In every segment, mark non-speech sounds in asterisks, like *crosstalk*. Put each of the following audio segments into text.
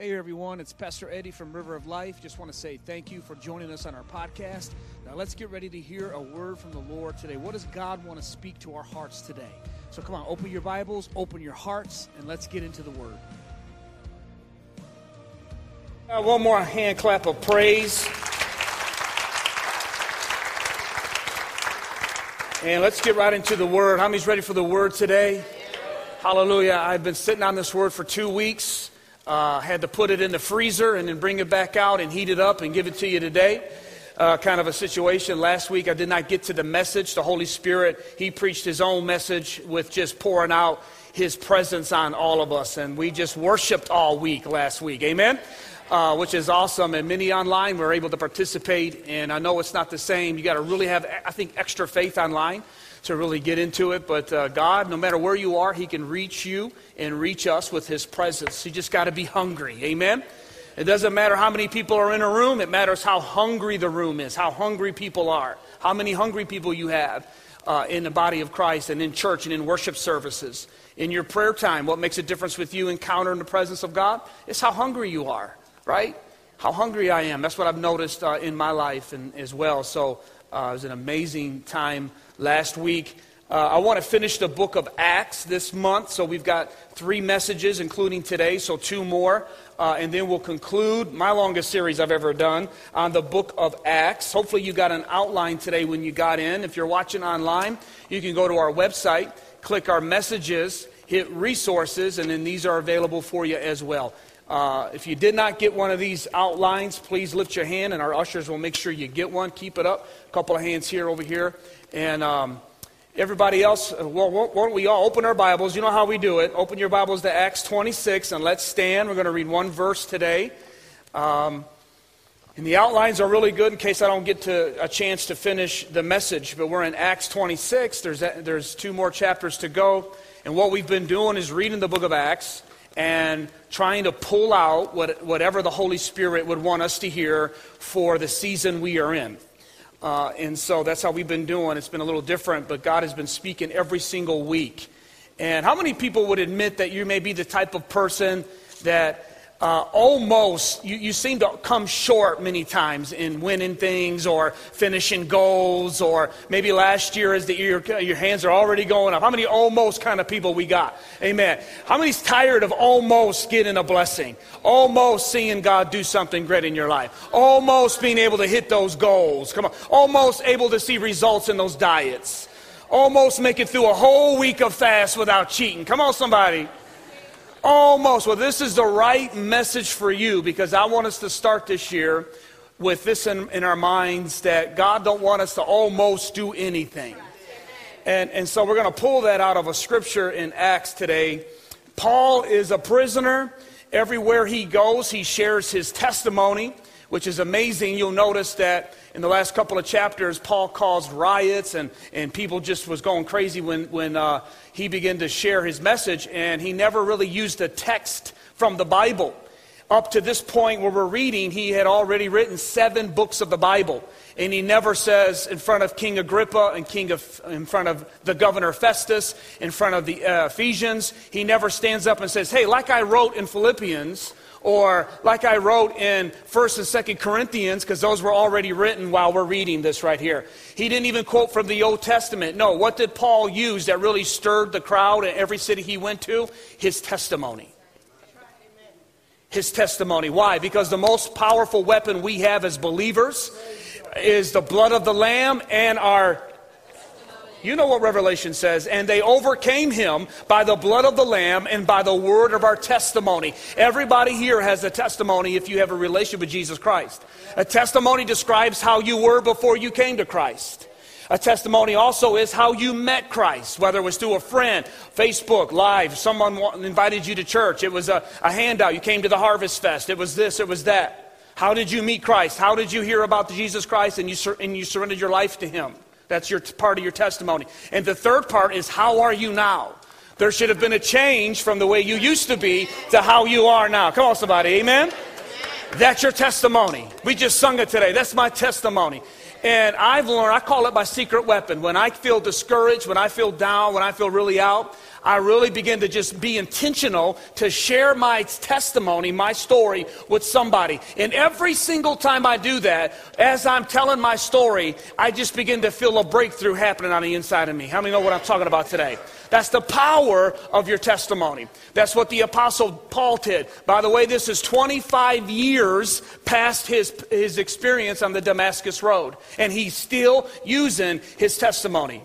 Hey everyone, it's Pastor Eddie from River of Life. Just want to say thank you for joining us on our podcast. Now let's get ready to hear a word from the Lord today. What does God want to speak to our hearts today? So come on, open your Bibles, open your hearts, and let's get into the word. Uh, one more hand clap of praise. And let's get right into the word. How many's ready for the word today? Hallelujah. I've been sitting on this word for two weeks. Uh, had to put it in the freezer and then bring it back out and heat it up and give it to you today. Uh, kind of a situation. Last week I did not get to the message. The Holy Spirit, He preached His own message with just pouring out His presence on all of us. And we just worshiped all week last week. Amen? Uh, which is awesome. And many online were able to participate. And I know it's not the same. You got to really have, I think, extra faith online to really get into it. But uh, God, no matter where you are, He can reach you and reach us with His presence. You just got to be hungry. Amen? It doesn't matter how many people are in a room, it matters how hungry the room is, how hungry people are, how many hungry people you have uh, in the body of Christ and in church and in worship services. In your prayer time, what makes a difference with you encountering the presence of God is how hungry you are, right? How hungry I am. That's what I've noticed uh, in my life and, as well. So uh, it was an amazing time last week. Uh, I want to finish the book of Acts this month, so we've got three messages, including today, so two more. Uh, and then we'll conclude my longest series I've ever done on the book of Acts. Hopefully, you got an outline today when you got in. If you're watching online, you can go to our website, click our messages, hit resources, and then these are available for you as well. Uh, if you did not get one of these outlines, please lift your hand, and our ushers will make sure you get one. Keep it up. A couple of hands here, over here. And. Um, Everybody else, uh, well, won't we all open our Bibles? You know how we do it. Open your Bibles to Acts 26 and let's stand. We're going to read one verse today. Um, and the outlines are really good in case I don't get to a chance to finish the message. But we're in Acts 26. There's, there's two more chapters to go. And what we've been doing is reading the book of Acts and trying to pull out what, whatever the Holy Spirit would want us to hear for the season we are in. Uh, and so that's how we've been doing. It's been a little different, but God has been speaking every single week. And how many people would admit that you may be the type of person that uh, almost, you, you seem to come short many times in winning things or finishing goals, or maybe last year is the year, your hands are already going up. How many almost kind of people we got? Amen. How many's tired of almost getting a blessing? Almost seeing God do something great in your life? Almost being able to hit those goals? Come on. Almost able to see results in those diets? Almost make it through a whole week of fast without cheating? Come on, somebody. Almost. Well, this is the right message for you because I want us to start this year with this in, in our minds that God don't want us to almost do anything. And, and so we're going to pull that out of a scripture in Acts today. Paul is a prisoner. Everywhere he goes, he shares his testimony, which is amazing. You'll notice that in the last couple of chapters, Paul caused riots and, and people just was going crazy when, when uh, he began to share his message, and he never really used a text from the Bible. Up to this point where we're reading, he had already written seven books of the Bible. And he never says in front of King Agrippa and King of, in front of the governor Festus, in front of the uh, Ephesians, he never stands up and says, Hey, like I wrote in Philippians, or like I wrote in 1st and 2nd Corinthians, because those were already written while we're reading this right here. He didn't even quote from the Old Testament. No, what did Paul use that really stirred the crowd in every city he went to? His testimony. His testimony. Why? Because the most powerful weapon we have as believers is the blood of the Lamb and our you know what Revelation says. And they overcame him by the blood of the Lamb and by the word of our testimony. Everybody here has a testimony if you have a relationship with Jesus Christ. A testimony describes how you were before you came to Christ. A testimony also is how you met Christ, whether it was through a friend, Facebook, live, someone invited you to church, it was a, a handout, you came to the Harvest Fest, it was this, it was that. How did you meet Christ? How did you hear about Jesus Christ and you, sur- and you surrendered your life to Him? That's your part of your testimony. And the third part is how are you now? There should have been a change from the way you used to be to how you are now. Come on, somebody. Amen? That's your testimony. We just sung it today. That's my testimony. And I've learned, I call it my secret weapon. When I feel discouraged, when I feel down, when I feel really out, I really begin to just be intentional to share my testimony, my story with somebody. And every single time I do that, as I'm telling my story, I just begin to feel a breakthrough happening on the inside of me. How many know what I'm talking about today? That's the power of your testimony. That's what the Apostle Paul did. By the way, this is 25 years past his, his experience on the Damascus Road, and he's still using his testimony.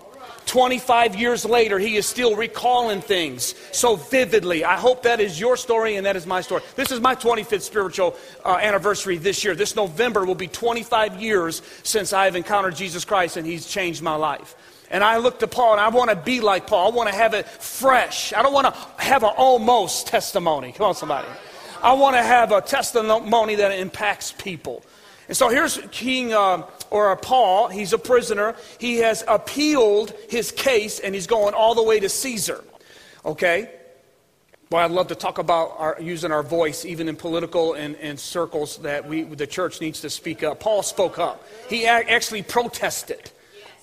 25 years later, he is still recalling things so vividly. I hope that is your story and that is my story. This is my 25th spiritual uh, anniversary this year. This November will be 25 years since I have encountered Jesus Christ and he's changed my life. And I look to Paul and I want to be like Paul. I want to have it fresh. I don't want to have an almost testimony. Come on, somebody. I want to have a testimony that impacts people. And so here's King uh, or Paul. He's a prisoner. He has appealed his case and he's going all the way to Caesar. Okay? Well, I'd love to talk about our, using our voice, even in political and, and circles, that we, the church needs to speak up. Paul spoke up. He actually protested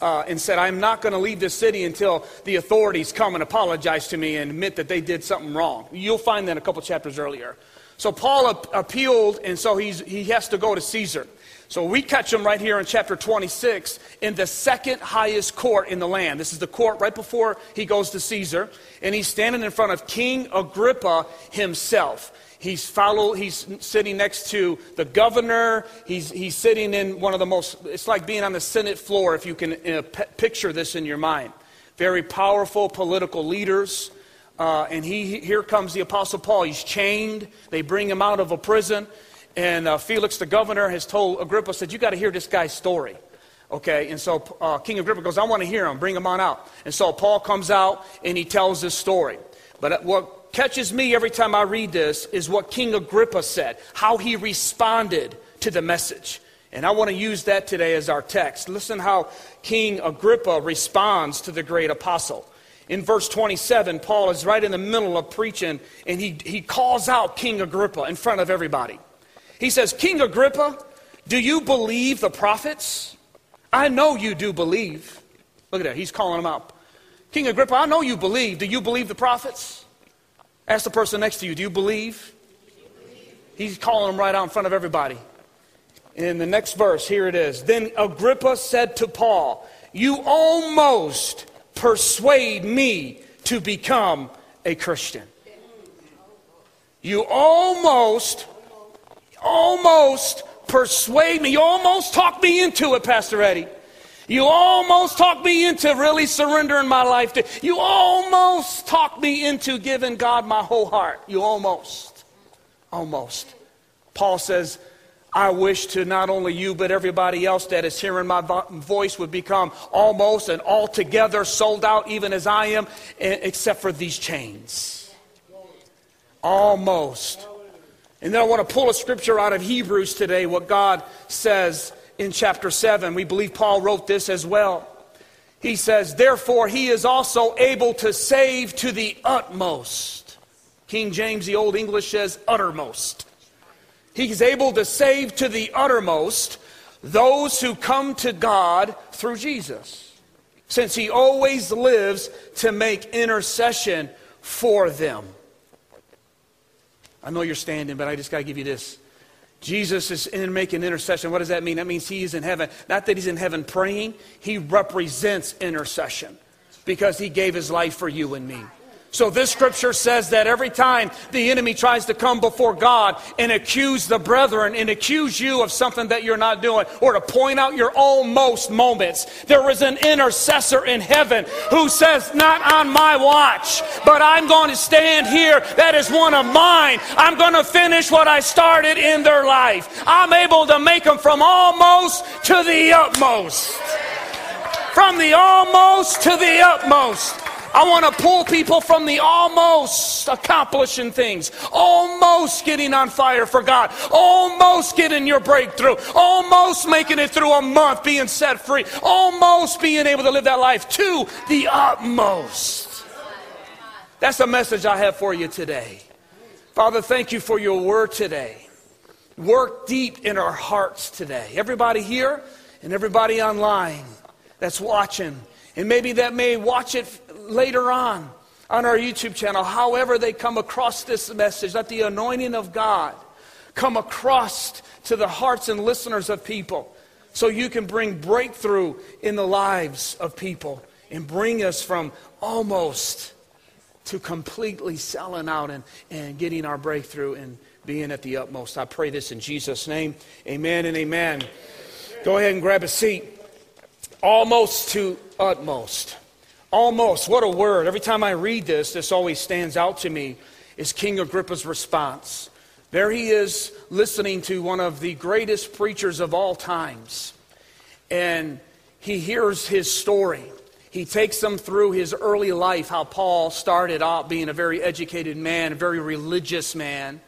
uh, and said, I'm not going to leave this city until the authorities come and apologize to me and admit that they did something wrong. You'll find that a couple chapters earlier. So Paul ap- appealed, and so he's, he has to go to Caesar. So we catch him right here in chapter 26 in the second highest court in the land. This is the court right before he goes to Caesar, and he's standing in front of King Agrippa himself. He's follow, he's sitting next to the governor. He's, he's sitting in one of the most, it's like being on the Senate floor if you can uh, p- picture this in your mind. Very powerful political leaders. Uh, and he, here comes the Apostle Paul. He's chained. They bring him out of a prison. And uh, Felix, the governor, has told Agrippa, said, You got to hear this guy's story. Okay, and so uh, King Agrippa goes, I want to hear him. Bring him on out. And so Paul comes out and he tells this story. But uh, what catches me every time I read this is what King Agrippa said, how he responded to the message. And I want to use that today as our text. Listen how King Agrippa responds to the great apostle. In verse 27, Paul is right in the middle of preaching, and he, he calls out King Agrippa in front of everybody. He says, King Agrippa, do you believe the prophets? I know you do believe. Look at that. He's calling them out. King Agrippa, I know you believe. Do you believe the prophets? Ask the person next to you, do you believe? He's calling them right out in front of everybody. In the next verse, here it is. Then Agrippa said to Paul, You almost persuade me to become a Christian. You almost, almost persuade me. You almost talk me into it, Pastor Eddie. You almost talked me into really surrendering my life to. You almost talked me into giving God my whole heart. You almost. Almost. Paul says, I wish to not only you, but everybody else that is hearing my voice would become almost and altogether sold out, even as I am, except for these chains. Almost. And then I want to pull a scripture out of Hebrews today, what God says in chapter 7. We believe Paul wrote this as well. He says, Therefore, he is also able to save to the utmost. King James, the Old English says, uttermost. He's able to save to the uttermost those who come to God through Jesus, since he always lives to make intercession for them. I know you're standing, but I just got to give you this. Jesus is in making intercession. What does that mean? That means he is in heaven. Not that he's in heaven praying, he represents intercession because he gave his life for you and me. So this scripture says that every time the enemy tries to come before God and accuse the brethren and accuse you of something that you're not doing or to point out your almost moments, there is an intercessor in heaven who says, not on my watch, but I'm going to stand here. That is one of mine. I'm going to finish what I started in their life. I'm able to make them from almost to the utmost. From the almost to the utmost. I want to pull people from the almost accomplishing things, almost getting on fire for God, almost getting your breakthrough, almost making it through a month being set free, almost being able to live that life to the utmost. That's the message I have for you today. Father, thank you for your word today. Work deep in our hearts today. Everybody here and everybody online that's watching, and maybe that may watch it later on. on our YouTube channel, however they come across this message, let the anointing of God come across to the hearts and listeners of people so you can bring breakthrough in the lives of people and bring us from almost to completely selling out and, and getting our breakthrough and being at the utmost. I pray this in Jesus' name. Amen and amen. Go ahead and grab a seat. Almost to utmost. Almost. What a word. Every time I read this, this always stands out to me is King Agrippa's response. There he is listening to one of the greatest preachers of all times. And he hears his story. He takes them through his early life, how Paul started out being a very educated man, a very religious man,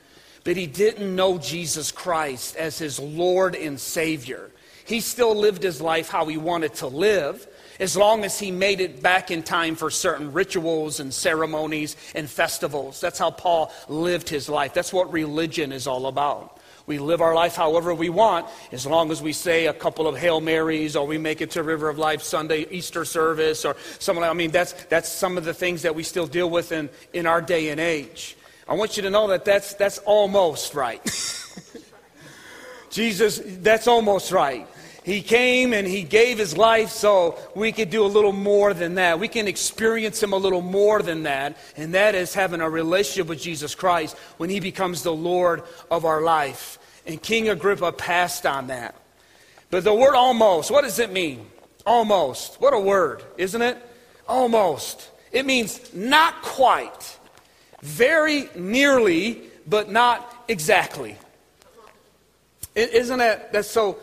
but he didn't know Jesus Christ as his Lord and Savior. He still lived his life how he wanted to live, as long as he made it back in time for certain rituals and ceremonies and festivals. That's how Paul lived his life. That's what religion is all about. We live our life however we want, as long as we say a couple of Hail Marys or we make it to River of Life Sunday Easter service or something. I mean, that's, that's some of the things that we still deal with in, in our day and age. I want you to know that that's, that's almost right. *laughs* Jesus, that's almost right. He came and he gave his life so we could do a little more than that. We can experience him a little more than that, and that is having a relationship with Jesus Christ when he becomes the Lord of our life. And King Agrippa passed on that. But the word almost, what does it mean? Almost. What a word, isn't it? Almost. It means not quite, very nearly, but not exactly. Isn't that that's so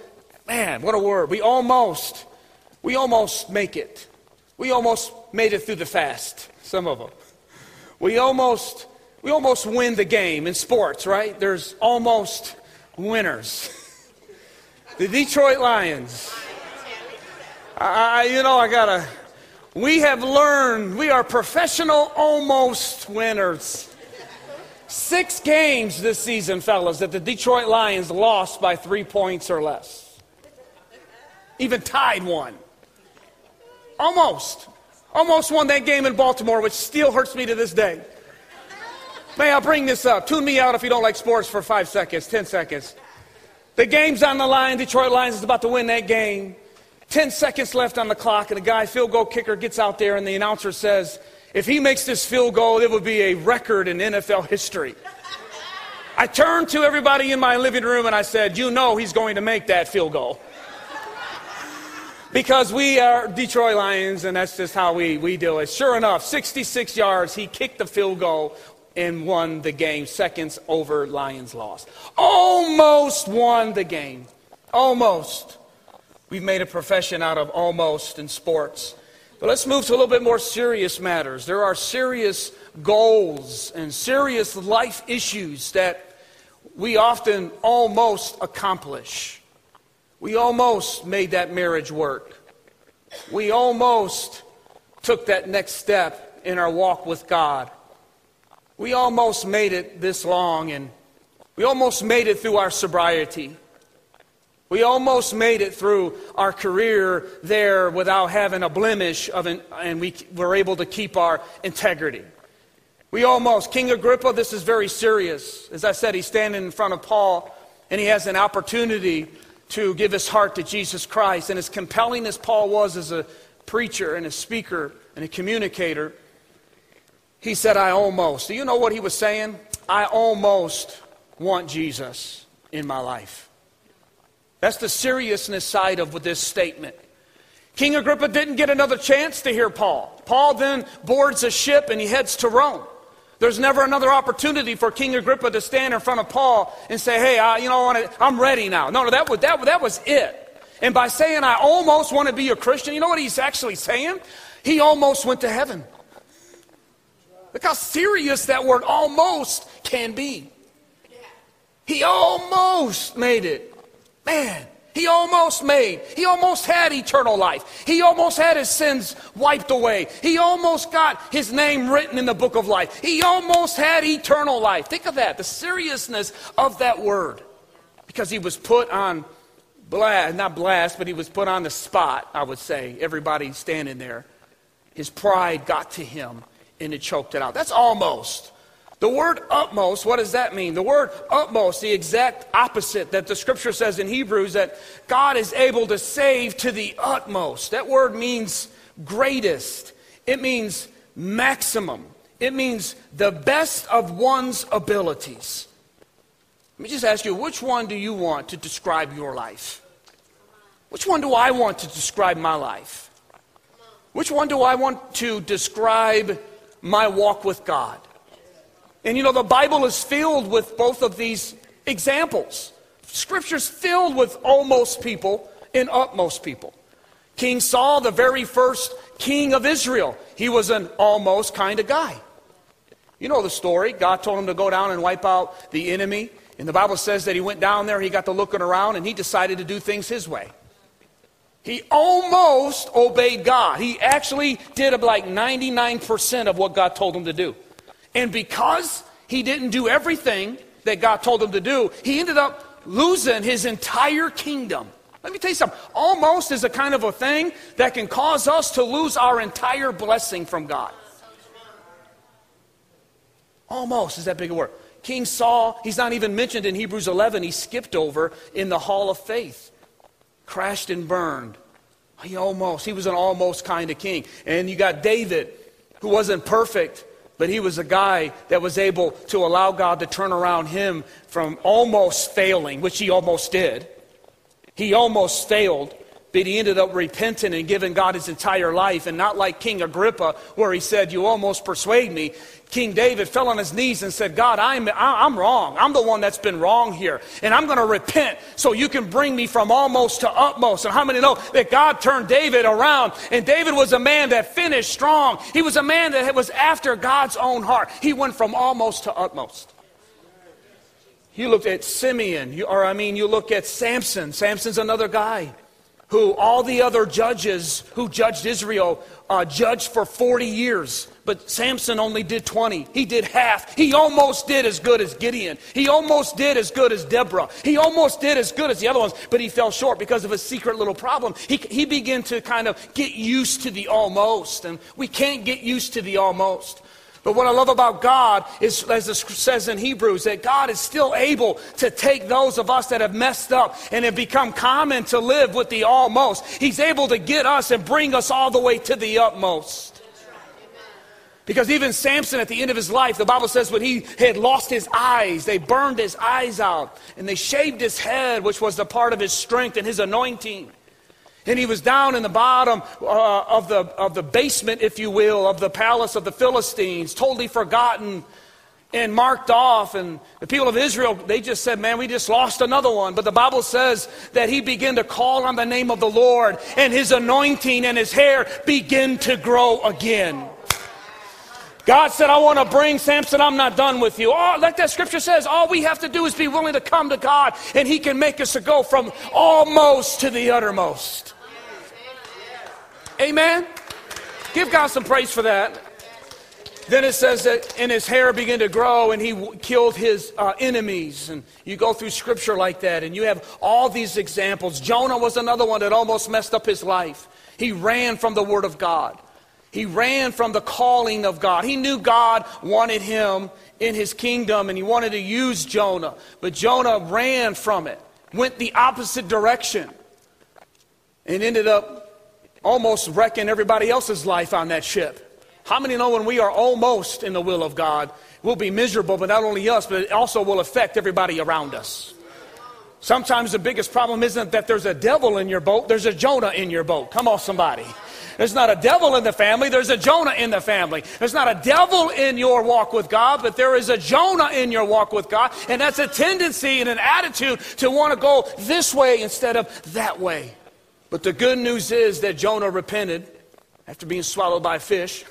Man, what a word. We almost, we almost make it. We almost made it through the fast, some of them. We almost, we almost win the game in sports, right? There's almost winners. *laughs* the Detroit Lions. I, you know, I gotta, we have learned we are professional almost winners. Six games this season, fellas, that the Detroit Lions lost by three points or less even tied one. Almost. Almost won that game in Baltimore, which still hurts me to this day. May I bring this up? Tune me out if you don't like sports for five seconds, ten seconds. The game's on the line. Detroit Lions is about to win that game. Ten seconds left on the clock, and the guy, field goal kicker, gets out there, and the announcer says, if he makes this field goal, it would be a record in NFL history. I turned to everybody in my living room and I said, You know he's going to make that field goal because we are Detroit Lions, and that's just how we, we do it. Sure enough, 66 yards, he kicked the field goal and won the game. Seconds over, Lions lost. Almost won the game. Almost. We've made a profession out of almost in sports. But let's move to a little bit more serious matters. There are serious goals and serious life issues that we often almost accomplish. We almost made that marriage work. We almost took that next step in our walk with God. We almost made it this long, and we almost made it through our sobriety. We almost made it through our career there without having a blemish of an, and we were able to keep our integrity. We almost, King Agrippa, this is very serious. As I said, he's standing in front of Paul and he has an opportunity to give his heart to Jesus Christ. And as compelling as Paul was as a preacher and a speaker and a communicator, he said, I almost. Do you know what he was saying? I almost want Jesus in my life. That's the seriousness side of this statement. King Agrippa didn't get another chance to hear Paul. Paul then boards a ship and he heads to Rome. There's never another opportunity for King Agrippa to stand in front of Paul and say, hey, I, you know, I'm ready now. No, no, that was, that, that was it. And by saying, I almost want to be a Christian, you know what he's actually saying? He almost went to heaven. Look how serious that word almost can be. He almost made it. Man, he almost made, he almost had eternal life. He almost had his sins wiped away. He almost got his name written in the book of life. He almost had eternal life. Think of that, the seriousness of that word. Because he was put on blast, not blast, but he was put on the spot, I would say. Everybody standing there. His pride got to him, and it choked it out. That's almost. The word utmost, what does that mean? The word utmost, the exact opposite that the scripture says in Hebrews that God is able to save to the utmost. That word means greatest, it means maximum, it means the best of one's abilities. Let me just ask you, which one do you want to describe your life? Which one do I want to describe my life? Which one do I want to describe my walk with God? And you know, the Bible is filled with both of these examples. Scripture's filled with almost people and utmost people. King Saul, the very first king of Israel, he was an almost kind of guy. You know the story. God told him to go down and wipe out the enemy. And the Bible says that he went down there, he got to looking around, and he decided to do things his way. He almost obeyed God. He actually did like 99% of what God told him to do. And because he didn't do everything that God told him to do, he ended up losing his entire kingdom. Let me tell you something. Almost is a kind of a thing that can cause us to lose our entire blessing from God. Almost is that big a word. King Saul, he's not even mentioned in Hebrews 11. He skipped over in the hall of faith crashed and burned. He almost, he was an almost kind of king. And you got David, who wasn't perfect, but he was a guy that was able to allow God to turn around him from almost failing, which he almost did. He almost failed, but he ended up repenting and giving God his entire life. And not like King Agrippa, where he said, You almost persuade me. King David fell on his knees and said, God, I'm, I'm wrong. I'm the one that's been wrong here. And I'm going to repent so you can bring me from almost to utmost. And how many know that God turned David around? And David was a man that finished strong. He was a man that was after God's own heart. He went from almost to utmost. You looked at Simeon, or I mean, you look at Samson. Samson's another guy who all the other judges who judged Israel uh, judged for 40 years. But Samson only did 20. He did half. He almost did as good as Gideon. He almost did as good as Deborah. He almost did as good as the other ones, but he fell short because of a secret little problem. He, he began to kind of get used to the almost, and we can't get used to the almost. But what I love about God is, as it says in Hebrews, that God is still able to take those of us that have messed up and have become common to live with the almost. He's able to get us and bring us all the way to the utmost. Because even Samson, at the end of his life, the Bible says when he had lost his eyes, they burned his eyes out and they shaved his head, which was the part of his strength and his anointing. And he was down in the bottom uh, of, the, of the basement, if you will, of the palace of the Philistines, totally forgotten and marked off. And the people of Israel, they just said, Man, we just lost another one. But the Bible says that he began to call on the name of the Lord, and his anointing and his hair began to grow again. God said, I want to bring Samson, I'm not done with you. Oh, like that scripture says, all we have to do is be willing to come to God, and He can make us go from almost to the uttermost. Amen? Give God some praise for that. Then it says that, and his hair began to grow, and he w- killed his uh, enemies. And you go through scripture like that, and you have all these examples. Jonah was another one that almost messed up his life. He ran from the word of God. He ran from the calling of God. He knew God wanted him in his kingdom and he wanted to use Jonah. But Jonah ran from it, went the opposite direction, and ended up almost wrecking everybody else's life on that ship. How many know when we are almost in the will of God, we'll be miserable, but not only us, but it also will affect everybody around us? Sometimes the biggest problem isn't that there's a devil in your boat, there's a Jonah in your boat. Come on, somebody. There's not a devil in the family, there's a Jonah in the family. There's not a devil in your walk with God, but there is a Jonah in your walk with God. And that's a tendency and an attitude to want to go this way instead of that way. But the good news is that Jonah repented after being swallowed by a fish.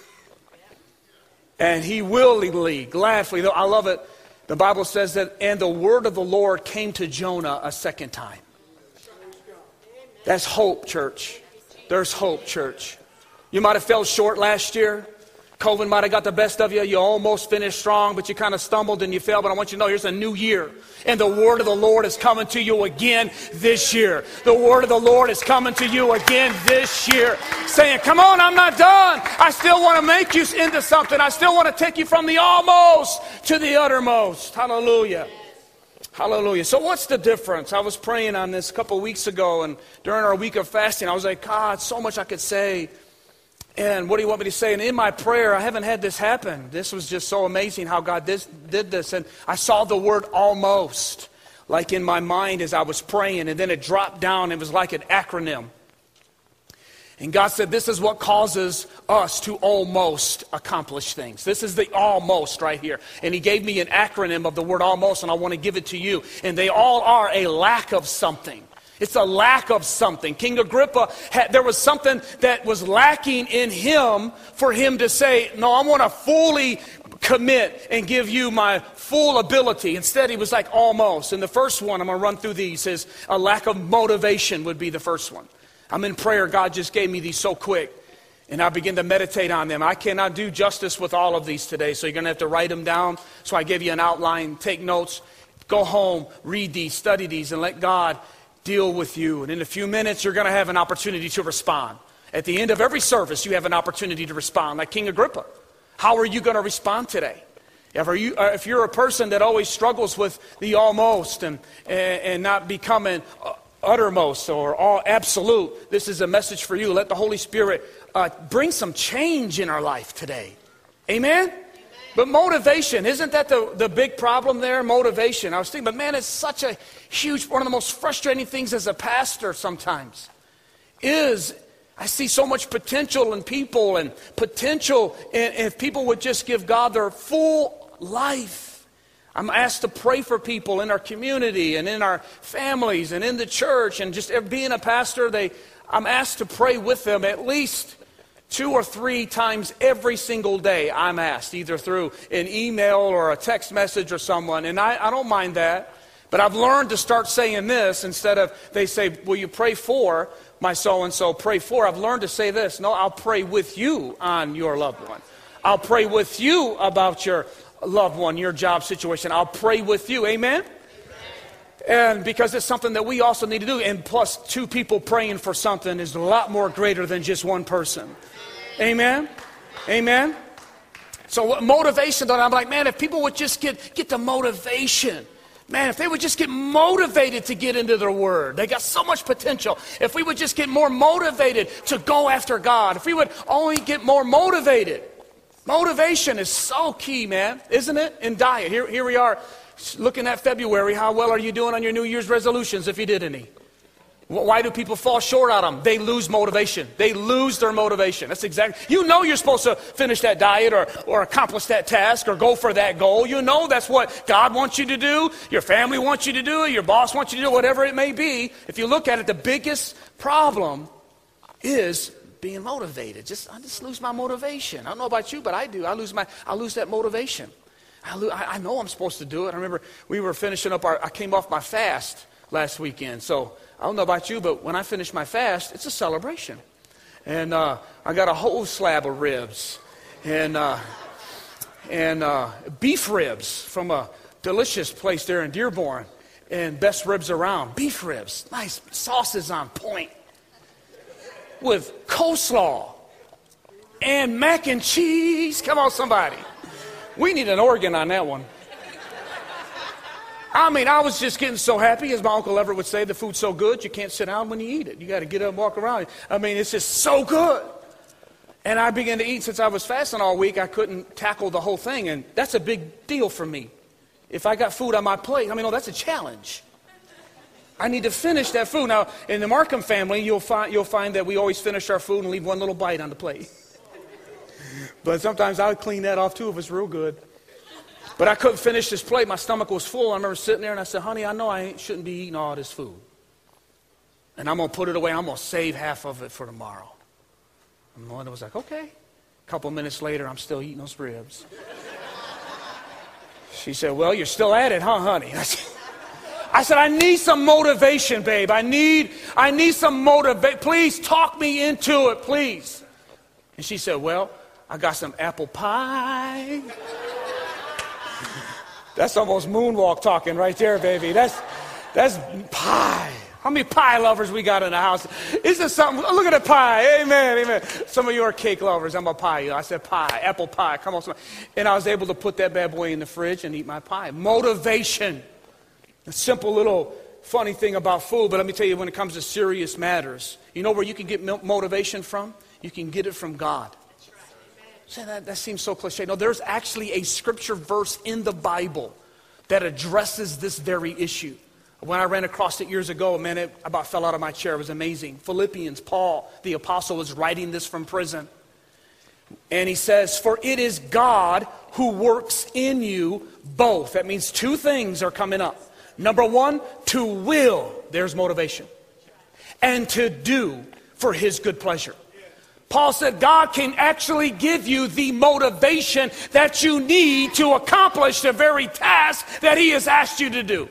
And he willingly, gladly, though I love it, the Bible says that, and the word of the Lord came to Jonah a second time. That's hope, church. There's hope, church. You might have fell short last year. COVID might have got the best of you. You almost finished strong, but you kind of stumbled and you fell. But I want you to know here's a new year. And the word of the Lord is coming to you again this year. The word of the Lord is coming to you again this year. Saying, Come on, I'm not done. I still want to make you into something. I still want to take you from the almost to the uttermost. Hallelujah. Hallelujah. So, what's the difference? I was praying on this a couple weeks ago, and during our week of fasting, I was like, God, so much I could say. And what do you want me to say? And in my prayer, I haven't had this happen. This was just so amazing how God this, did this. And I saw the word almost, like in my mind as I was praying. And then it dropped down. It was like an acronym. And God said, This is what causes us to almost accomplish things. This is the almost right here. And He gave me an acronym of the word almost, and I want to give it to you. And they all are a lack of something. It's a lack of something. King Agrippa, had, there was something that was lacking in him for him to say, No, I want to fully commit and give you my full ability. Instead, he was like, Almost. And the first one, I'm going to run through these, is a lack of motivation, would be the first one. I'm in prayer. God just gave me these so quick. And I begin to meditate on them. I cannot do justice with all of these today, so you're going to have to write them down. So I give you an outline, take notes, go home, read these, study these, and let God deal with you. And in a few minutes, you're going to have an opportunity to respond. At the end of every service, you have an opportunity to respond, like King Agrippa. How are you going to respond today? If, you, uh, if you're a person that always struggles with the almost and, and, and not becoming uh, uttermost or all absolute, this is a message for you. Let the Holy Spirit uh, bring some change in our life today. Amen? But motivation, isn't that the, the big problem there? Motivation. I was thinking, but man, it's such a huge, one of the most frustrating things as a pastor sometimes is I see so much potential in people and potential in, if people would just give God their full life. I'm asked to pray for people in our community and in our families and in the church and just being a pastor, they, I'm asked to pray with them at least Two or three times every single day, I'm asked, either through an email or a text message or someone, and I, I don't mind that. But I've learned to start saying this instead of they say, Will you pray for my so and so? Pray for. I've learned to say this No, I'll pray with you on your loved one. I'll pray with you about your loved one, your job situation. I'll pray with you. Amen? And because it's something that we also need to do. And plus, two people praying for something is a lot more greater than just one person. Amen? Amen? So motivation, though, I'm like, man, if people would just get, get the motivation, man, if they would just get motivated to get into their word, they got so much potential. If we would just get more motivated to go after God, if we would only get more motivated, motivation is so key, man, isn't it? In diet. Here, here we are looking at February. How well are you doing on your New Year's resolutions if you did any? Why do people fall short on them? They lose motivation. They lose their motivation. That's exactly. You know you're supposed to finish that diet or, or accomplish that task or go for that goal. You know that's what God wants you to do. Your family wants you to do it. Your boss wants you to do whatever it may be. If you look at it, the biggest problem is being motivated. Just I just lose my motivation. I don't know about you, but I do. I lose my I lose that motivation. I, lo- I know I'm supposed to do it. I remember we were finishing up our. I came off my fast last weekend, so I don't know about you, but when I finish my fast, it's a celebration. And uh, I got a whole slab of ribs and, uh, and uh, beef ribs from a delicious place there in Dearborn. And best ribs around. Beef ribs. Nice sauces on point. With coleslaw and mac and cheese. Come on, somebody. We need an organ on that one. I mean, I was just getting so happy, as my Uncle Everett would say, the food's so good, you can't sit down when you eat it. You got to get up and walk around. I mean, it's just so good. And I began to eat since I was fasting all week. I couldn't tackle the whole thing, and that's a big deal for me. If I got food on my plate, I mean, oh, that's a challenge. I need to finish that food. Now, in the Markham family, you'll find, you'll find that we always finish our food and leave one little bite on the plate. *laughs* but sometimes I'll clean that off too if it's real good. But I couldn't finish this plate. My stomach was full. I remember sitting there and I said, honey, I know I shouldn't be eating all this food. And I'm going to put it away. I'm going to save half of it for tomorrow. And Melinda was like, okay. A couple minutes later, I'm still eating those ribs. She said, well, you're still at it, huh, honey? *laughs* I said, I said, I need some motivation, babe. I need, I need some motivation. Please talk me into it, please. And she said, well, I got some apple pie. That's almost moonwalk talking right there, baby. That's, that's pie. How many pie lovers we got in the house? Is this something? Look at the pie. Amen, amen. Some of you are cake lovers. I'm a pie. You. I said pie, apple pie. Come on. Somebody. And I was able to put that bad boy in the fridge and eat my pie. Motivation. A simple little funny thing about food, but let me tell you when it comes to serious matters, you know where you can get motivation from? You can get it from God. That, that seems so cliche. No, there's actually a scripture verse in the Bible that addresses this very issue. When I ran across it years ago, man, it about fell out of my chair. It was amazing. Philippians, Paul, the apostle, is writing this from prison. And he says, For it is God who works in you both. That means two things are coming up. Number one, to will, there's motivation, and to do for his good pleasure. Paul said God can actually give you the motivation that you need to accomplish the very task that he has asked you to do.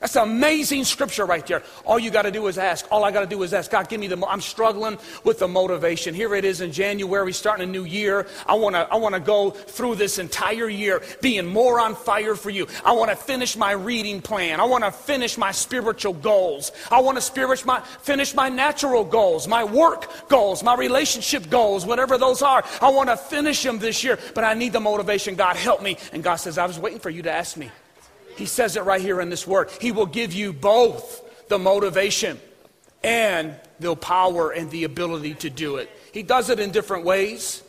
That's amazing scripture right there. All you got to do is ask. All I got to do is ask. God, give me the. I'm struggling with the motivation. Here it is in January, starting a new year. I want to. I want to go through this entire year being more on fire for you. I want to finish my reading plan. I want to finish my spiritual goals. I want to my, finish my natural goals, my work goals, my relationship goals, whatever those are. I want to finish them this year, but I need the motivation. God, help me. And God says, I was waiting for you to ask me. He says it right here in this word. He will give you both the motivation and the power and the ability to do it. He does it in different ways.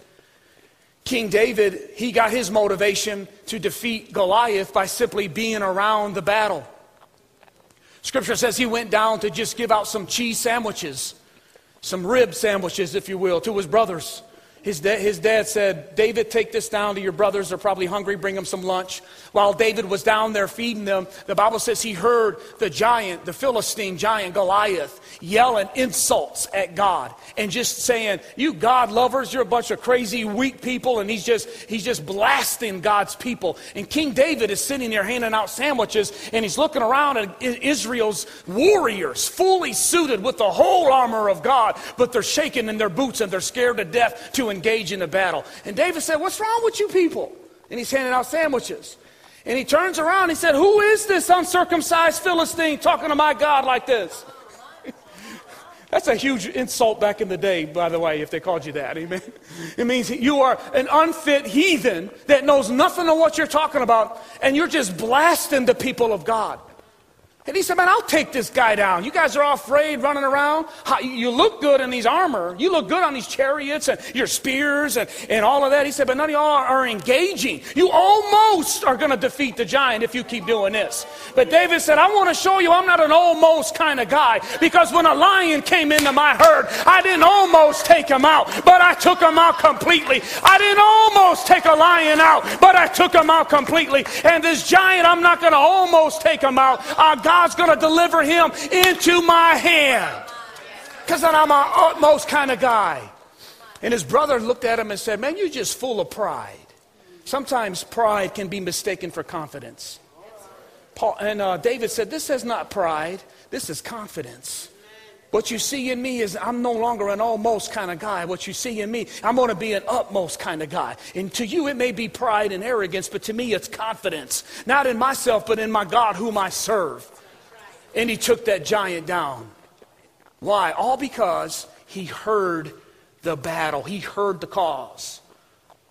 King David, he got his motivation to defeat Goliath by simply being around the battle. Scripture says he went down to just give out some cheese sandwiches, some rib sandwiches, if you will, to his brothers. His, da- his dad said, David, take this down to your brothers. They're probably hungry. Bring them some lunch. While David was down there feeding them, the Bible says he heard the giant, the Philistine giant Goliath, yelling insults at God and just saying, You God lovers, you're a bunch of crazy, weak people. And he's just, he's just blasting God's people. And King David is sitting there handing out sandwiches and he's looking around at Israel's warriors, fully suited with the whole armor of God, but they're shaking in their boots and they're scared to death to engage in the battle. And David said, What's wrong with you people? And he's handing out sandwiches. And he turns around he said, Who is this uncircumcised Philistine talking to my God like this? *laughs* That's a huge insult back in the day, by the way, if they called you that. Amen. It means you are an unfit heathen that knows nothing of what you're talking about, and you're just blasting the people of God. And he said, Man, I'll take this guy down. You guys are all afraid running around. You look good in these armor. You look good on these chariots and your spears and, and all of that. He said, But none of y'all are engaging. You almost are going to defeat the giant if you keep doing this. But David said, I want to show you I'm not an almost kind of guy because when a lion came into my herd, I didn't almost take him out, but I took him out completely. I didn't almost take a lion out, but I took him out completely. And this giant, I'm not going to almost take him out. I God's going to deliver him into my hand. Because then I'm an utmost kind of guy. And his brother looked at him and said, Man, you're just full of pride. Sometimes pride can be mistaken for confidence. Paul, and uh, David said, This is not pride, this is confidence. What you see in me is I'm no longer an almost kind of guy. What you see in me, I'm going to be an utmost kind of guy. And to you, it may be pride and arrogance, but to me, it's confidence. Not in myself, but in my God whom I serve. And he took that giant down. Why? All because he heard the battle, he heard the cause.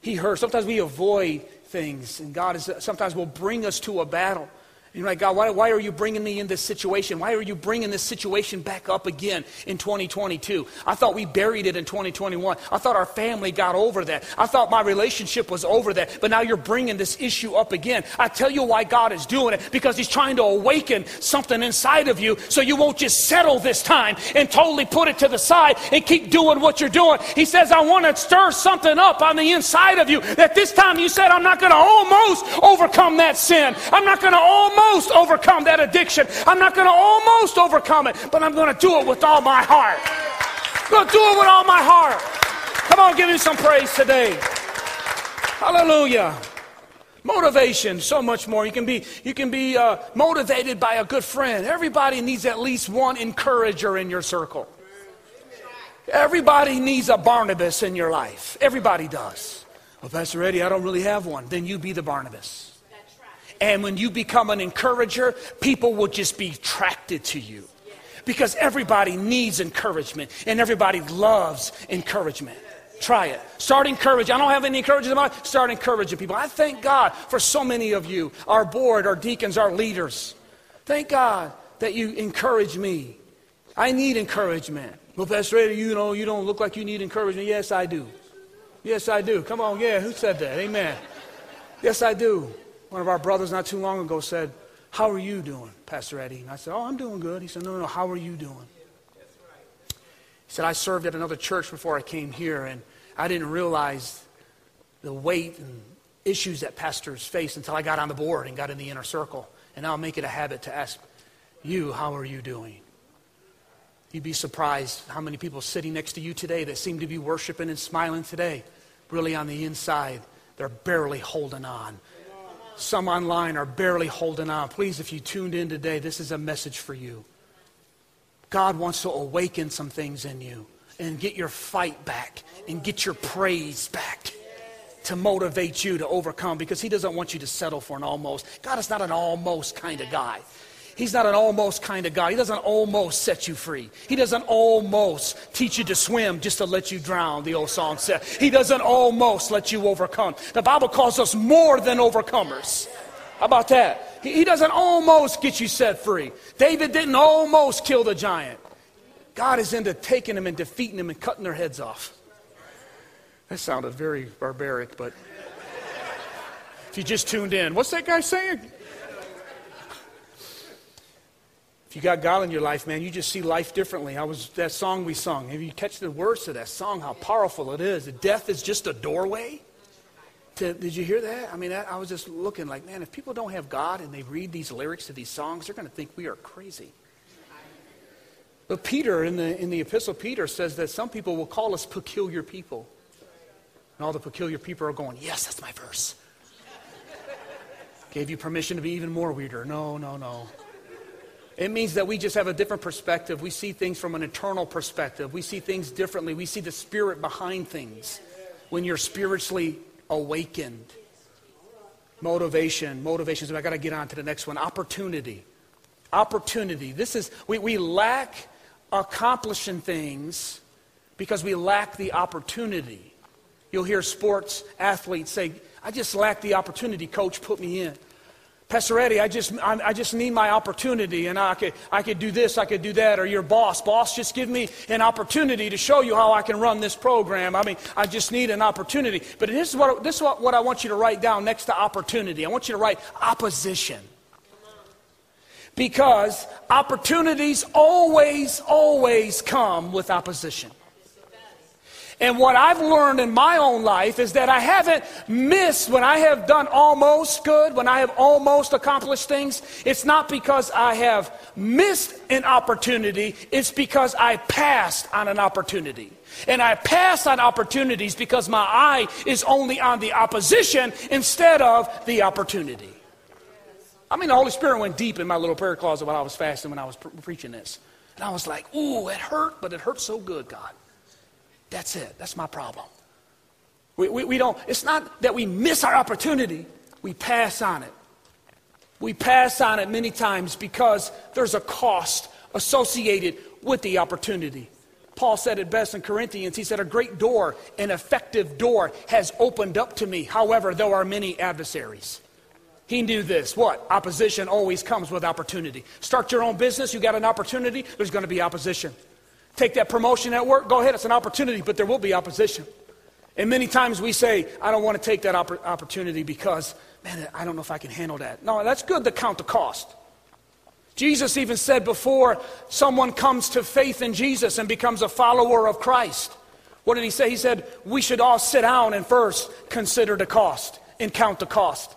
He heard. Sometimes we avoid things, and God is sometimes will bring us to a battle. You're like, God, why, why are you bringing me in this situation? Why are you bringing this situation back up again in 2022? I thought we buried it in 2021. I thought our family got over that. I thought my relationship was over that. But now you're bringing this issue up again. I tell you why God is doing it because He's trying to awaken something inside of you so you won't just settle this time and totally put it to the side and keep doing what you're doing. He says, I want to stir something up on the inside of you that this time you said, I'm not going to almost overcome that sin. I'm not going to almost almost overcome that addiction. I'm not going to almost overcome it, but I'm going to do it with all my heart. I'm going to do it with all my heart. Come on, give me some praise today. Hallelujah. Motivation, so much more. You can be, you can be uh, motivated by a good friend. Everybody needs at least one encourager in your circle. Everybody needs a Barnabas in your life. Everybody does. Well, Pastor Eddie, I don't really have one. Then you be the Barnabas. And when you become an encourager, people will just be attracted to you. Because everybody needs encouragement and everybody loves encouragement. Try it. Start encouraging. I don't have any encouragement in my. Start encouraging people. I thank God for so many of you, our board, our deacons, our leaders. Thank God that you encourage me. I need encouragement. Well, Pastor you know, you don't look like you need encouragement. Yes, I do. Yes, I do. Come on, yeah, who said that? Amen. Yes, I do. One of our brothers not too long ago said, How are you doing, Pastor Eddie? And I said, Oh, I'm doing good. He said, No, no, no, how are you doing? He said, I served at another church before I came here, and I didn't realize the weight and issues that pastors face until I got on the board and got in the inner circle. And I'll make it a habit to ask you, How are you doing? You'd be surprised how many people sitting next to you today that seem to be worshiping and smiling today, really on the inside, they're barely holding on. Some online are barely holding on. Please, if you tuned in today, this is a message for you. God wants to awaken some things in you and get your fight back and get your praise back to motivate you to overcome because He doesn't want you to settle for an almost. God is not an almost kind of guy. He's not an almost kind of God. He doesn't almost set you free. He doesn't almost teach you to swim just to let you drown, the old song said. He doesn't almost let you overcome. The Bible calls us more than overcomers. How about that? He, doesn't almost get you set free. David didn't almost kill the giant. God is into taking them and defeating them and cutting their heads off. That sounded very barbaric, but if you just tuned in, what's that guy saying? If you got God in your life, man, you just see life differently. I was that song we sung. Have you catch the words to that song? How powerful it is. Death is just a doorway. To, did you hear that? I mean, I was just looking like, man, if people don't have God and they read these lyrics to these songs, they're going to think we are crazy. But Peter, in the, in the epistle, Peter says that some people will call us peculiar people. And all the peculiar people are going, yes, that's my verse. *laughs* Gave you permission to be even more weirder. No, no, no. It means that we just have a different perspective. We see things from an eternal perspective. We see things differently. We see the spirit behind things when you're spiritually awakened. Motivation, motivation. So I got to get on to the next one. Opportunity. Opportunity. This is, we, we lack accomplishing things because we lack the opportunity. You'll hear sports athletes say, I just lack the opportunity, coach, put me in. Pastor Eddie, I just, I, just need my opportunity and I could, I could do this, I could do that, or your boss. Boss, just give me an opportunity to show you how I can run this program. I mean, I just need an opportunity. But this is what, this is what, what I want you to write down next to opportunity. I want you to write opposition. Because opportunities always, always come with opposition. And what I've learned in my own life is that I haven't missed when I have done almost good, when I have almost accomplished things. It's not because I have missed an opportunity, it's because I passed on an opportunity. And I pass on opportunities because my eye is only on the opposition instead of the opportunity. I mean, the Holy Spirit went deep in my little prayer closet while I was fasting when I was pre- preaching this. And I was like, ooh, it hurt, but it hurt so good, God. That's it. That's my problem. We, we, we don't, it's not that we miss our opportunity, we pass on it. We pass on it many times because there's a cost associated with the opportunity. Paul said it best in Corinthians. He said, A great door, an effective door, has opened up to me. However, there are many adversaries. He knew this. What? Opposition always comes with opportunity. Start your own business, you got an opportunity, there's going to be opposition. Take that promotion at work, go ahead, it's an opportunity, but there will be opposition. And many times we say, I don't want to take that opp- opportunity because, man, I don't know if I can handle that. No, that's good to count the cost. Jesus even said before someone comes to faith in Jesus and becomes a follower of Christ, what did he say? He said, We should all sit down and first consider the cost and count the cost.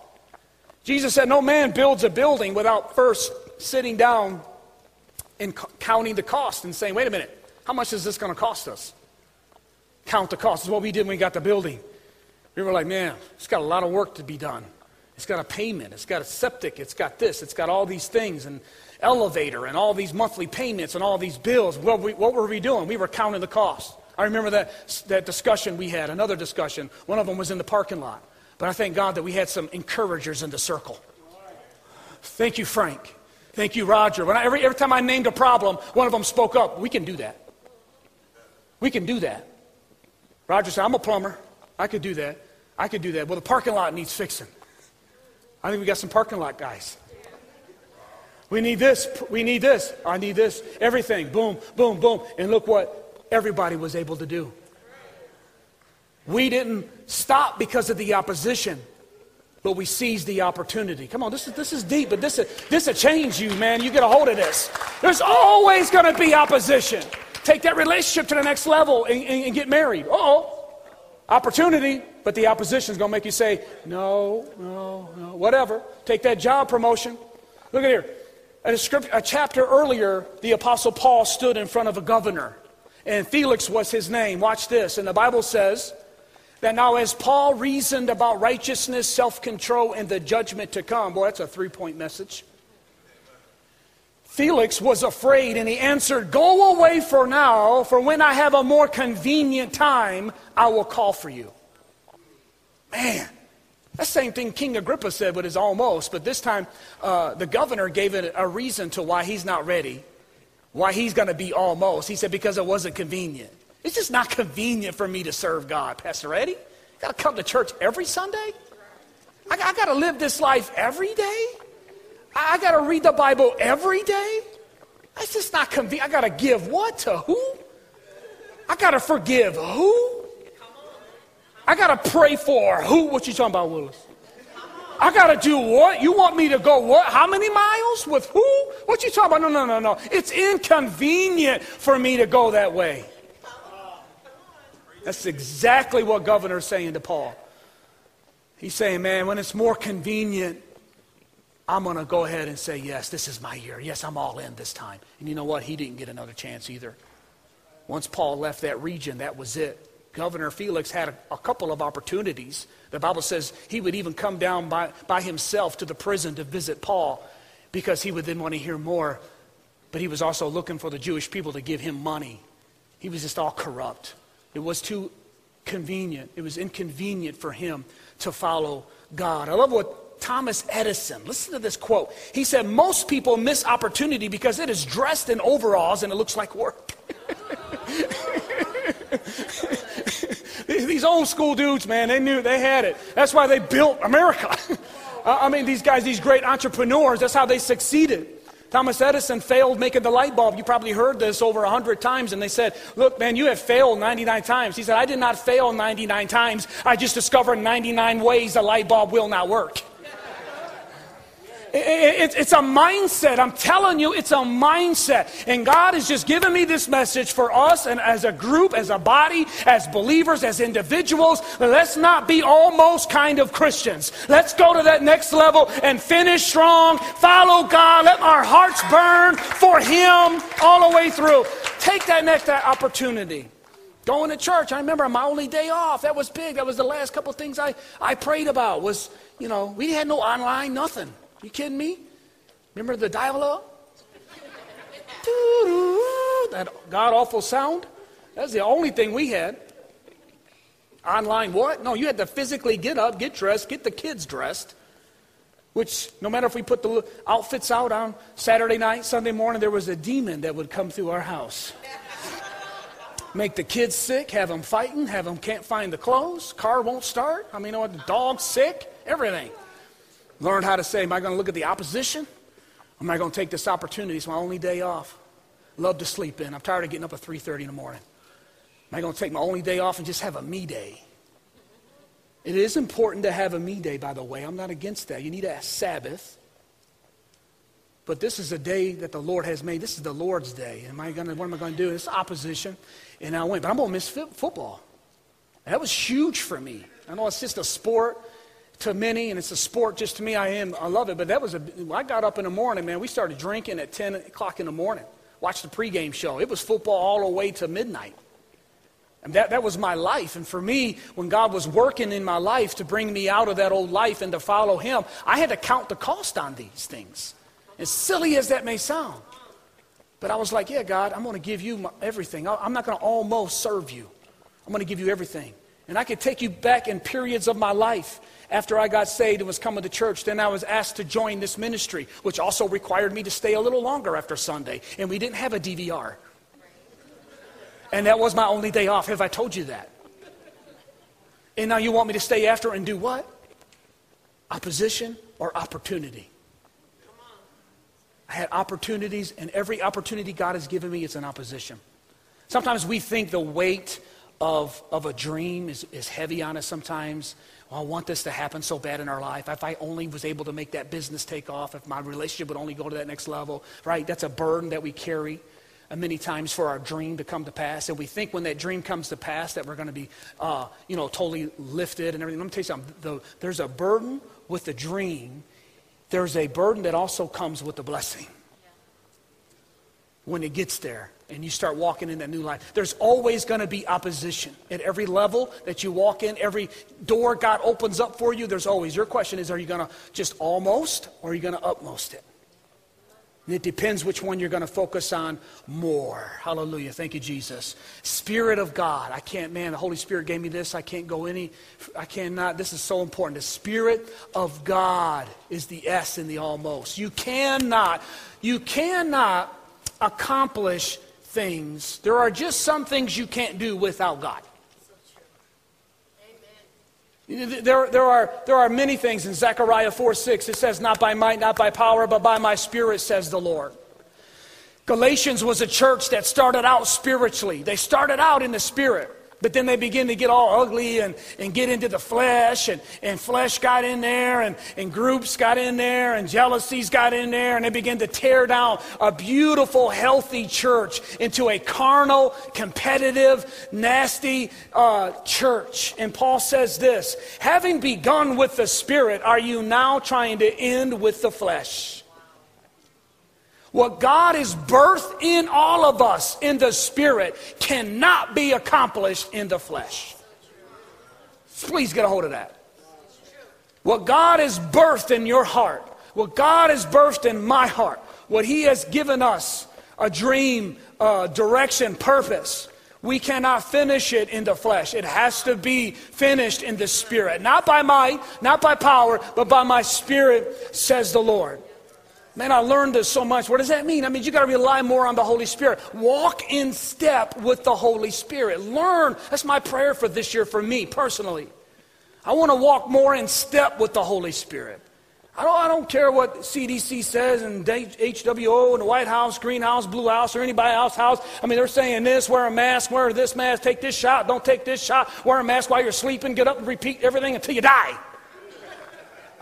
Jesus said, No man builds a building without first sitting down and counting the cost and saying, Wait a minute, how much is this going to cost us? Count the cost. This is what we did when we got the building. We were like, man, it's got a lot of work to be done. It's got a payment, it's got a septic, it's got this, it's got all these things, and elevator, and all these monthly payments, and all these bills. What, we, what were we doing? We were counting the cost. I remember that, that discussion we had, another discussion. One of them was in the parking lot. But I thank God that we had some encouragers in the circle. Thank you, Frank. Thank you, Roger. When I, every, every time I named a problem, one of them spoke up. We can do that. We can do that. Roger said, I'm a plumber. I could do that. I could do that. Well, the parking lot needs fixing. I think we got some parking lot guys. We need this. We need this. I need this. Everything. Boom, boom, boom. And look what everybody was able to do. We didn't stop because of the opposition, but we seized the opportunity. Come on, this is, this is deep, but this, is, this will change you, man. You get a hold of this. There's always going to be opposition. Take that relationship to the next level and, and, and get married. oh. Opportunity, but the opposition is going to make you say, no, no, no, whatever. Take that job promotion. Look at here. A, script, a chapter earlier, the Apostle Paul stood in front of a governor, and Felix was his name. Watch this. And the Bible says that now, as Paul reasoned about righteousness, self control, and the judgment to come, boy, that's a three point message. Felix was afraid and he answered, Go away for now, for when I have a more convenient time, I will call for you. Man, that same thing King Agrippa said, but it's almost. But this time, uh, the governor gave it a reason to why he's not ready, why he's going to be almost. He said, Because it wasn't convenient. It's just not convenient for me to serve God, Pastor Eddie. Got to come to church every Sunday? I, I got to live this life every day? I got to read the Bible every day? That's just not convenient. I got to give what to who? I got to forgive who? I got to pray for who? What you talking about, Willis? I got to do what? You want me to go what? How many miles? With who? What you talking about? No, no, no, no. It's inconvenient for me to go that way. That's exactly what governor's saying to Paul. He's saying, man, when it's more convenient, I'm going to go ahead and say, yes, this is my year. Yes, I'm all in this time. And you know what? He didn't get another chance either. Once Paul left that region, that was it. Governor Felix had a, a, couple of opportunities. The Bible says he would even come down by, by himself to the prison to visit Paul because he would then want to hear more. But he was also looking for the Jewish people to give him money. He was just all corrupt. It was too convenient. It was inconvenient for him to follow God. I love what Thomas Edison. Listen to this quote. He said, Most people miss opportunity because it is dressed in overalls and it looks like work. *laughs* these old school dudes, man, they knew they had it. That's why they built America. *laughs* I mean, these guys, these great entrepreneurs, that's how they succeeded. Thomas Edison failed making the light bulb. You probably heard this over 100 times, and they said, Look, man, you have failed 99 times. He said, I did not fail 99 times. I just discovered 99 ways the light bulb will not work. It's a mindset. I'm telling you, it's a mindset. And God has just given me this message for us and as a group, as a body, as believers, as individuals. Let's not be almost kind of Christians. Let's go to that next level and finish strong. Follow God. Let our hearts burn for Him all the way through. Take that next opportunity. Going to church. I remember my only day off. That was big. That was the last couple things I, I prayed about was, you know, we had no online, nothing. You kidding me? Remember the dial-up? *laughs* that god awful sound. That's the only thing we had. Online what? No, you had to physically get up, get dressed, get the kids dressed. Which, no matter if we put the outfits out on Saturday night, Sunday morning, there was a demon that would come through our house. *laughs* Make the kids sick, have them fighting, have them can't find the clothes, car won't start. I mean, you know what? The dog's sick, everything. Learned how to say, Am I going to look at the opposition? Or am I going to take this opportunity? It's my only day off. Love to sleep in. I'm tired of getting up at 3.30 in the morning. Am I going to take my only day off and just have a me day? It is important to have a me day, by the way. I'm not against that. You need a Sabbath. But this is a day that the Lord has made. This is the Lord's day. Am I gonna, what am I going to do? It's opposition. And I went, but I'm going to miss football. That was huge for me. I know it's just a sport to many, and it's a sport just to me. I am, I love it. But that was a, I got up in the morning, man. We started drinking at 10 o'clock in the morning. Watched the pregame show. It was football all the way to midnight. And that, that was my life. And for me, when God was working in my life to bring me out of that old life and to follow Him, I had to count the cost on these things. As silly as that may sound. But I was like, yeah, God, I'm going to give you my, everything. I'm not going to almost serve you. I'm going to give you everything. And I could take you back in periods of my life after I got saved and was coming to church. Then I was asked to join this ministry, which also required me to stay a little longer after Sunday. And we didn't have a DVR. And that was my only day off. Have I told you that? And now you want me to stay after and do what? Opposition or opportunity? I had opportunities, and every opportunity God has given me is an opposition. Sometimes we think the weight of, of a dream is, is heavy on us sometimes. Well, I want this to happen so bad in our life. If I only was able to make that business take off, if my relationship would only go to that next level, right? That's a burden that we carry uh, many times for our dream to come to pass. And we think when that dream comes to pass that we're going to be, uh, you know, totally lifted and everything. Let me tell you something. The, there's a burden with the dream. There's a burden that also comes with the blessing when it gets there and you start walking in that new life. There's always going to be opposition at every level that you walk in, every door God opens up for you. There's always. Your question is are you going to just almost or are you going to utmost it? And it depends which one you're going to focus on more. Hallelujah. Thank you, Jesus. Spirit of God. I can't, man, the Holy Spirit gave me this. I can't go any, I cannot. This is so important. The Spirit of God is the S in the almost. You cannot, you cannot accomplish things. There are just some things you can't do without God. There, there, are, there are many things in Zechariah 4 6. It says, Not by might, not by power, but by my spirit, says the Lord. Galatians was a church that started out spiritually. They started out in the spirit. But then they begin to get all ugly and, and get into the flesh, and, and flesh got in there, and, and groups got in there, and jealousies got in there, and they begin to tear down a beautiful, healthy church into a carnal, competitive, nasty uh, church. And Paul says this Having begun with the Spirit, are you now trying to end with the flesh? What God has birthed in all of us in the spirit cannot be accomplished in the flesh. Please get a hold of that. What God has birthed in your heart, what God has birthed in my heart, what He has given us a dream, uh, direction, purpose. We cannot finish it in the flesh. It has to be finished in the spirit. Not by might, not by power, but by my spirit, says the Lord. Man, I learned this so much. What does that mean? I mean, you got to rely more on the Holy Spirit. Walk in step with the Holy Spirit. Learn. That's my prayer for this year for me personally. I want to walk more in step with the Holy Spirit. I don't, I don't care what CDC says and HWO and the White House, Green House, Blue House, or anybody else's house. I mean, they're saying this, wear a mask, wear this mask, take this shot, don't take this shot, wear a mask while you're sleeping, get up and repeat everything until you die.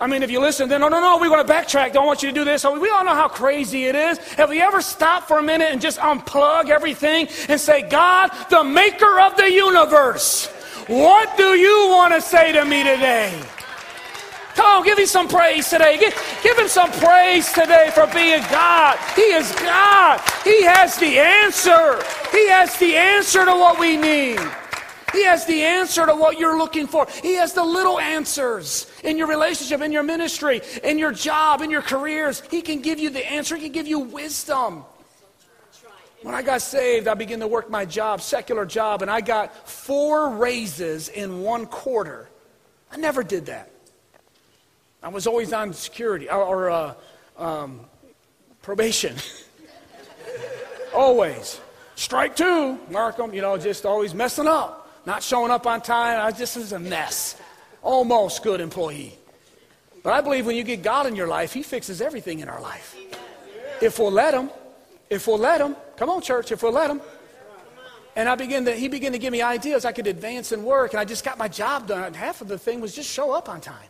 I mean, if you listen, then, no, no, no, we want to backtrack. Don't want you to do this. We all know how crazy it is. Have we ever stopped for a minute and just unplug everything and say, God, the maker of the universe, what do you want to say to me today? Come on, give him some praise today. Give, give him some praise today for being God. He is God. He has the answer. He has the answer to what we need. He has the answer to what you're looking for. He has the little answers in your relationship, in your ministry, in your job, in your careers. He can give you the answer, He can give you wisdom. When I got saved, I began to work my job, secular job, and I got four raises in one quarter. I never did that. I was always on security or, or uh, um, probation. *laughs* always. Strike two, mark them, you know, just always messing up not showing up on time. I just was a mess. Almost good employee. But I believe when you get God in your life, He fixes everything in our life. If we'll let Him, if we'll let Him, come on, church, if we'll let Him. And I began to, He began to give me ideas I could advance in work, and I just got my job done. Half of the thing was just show up on time,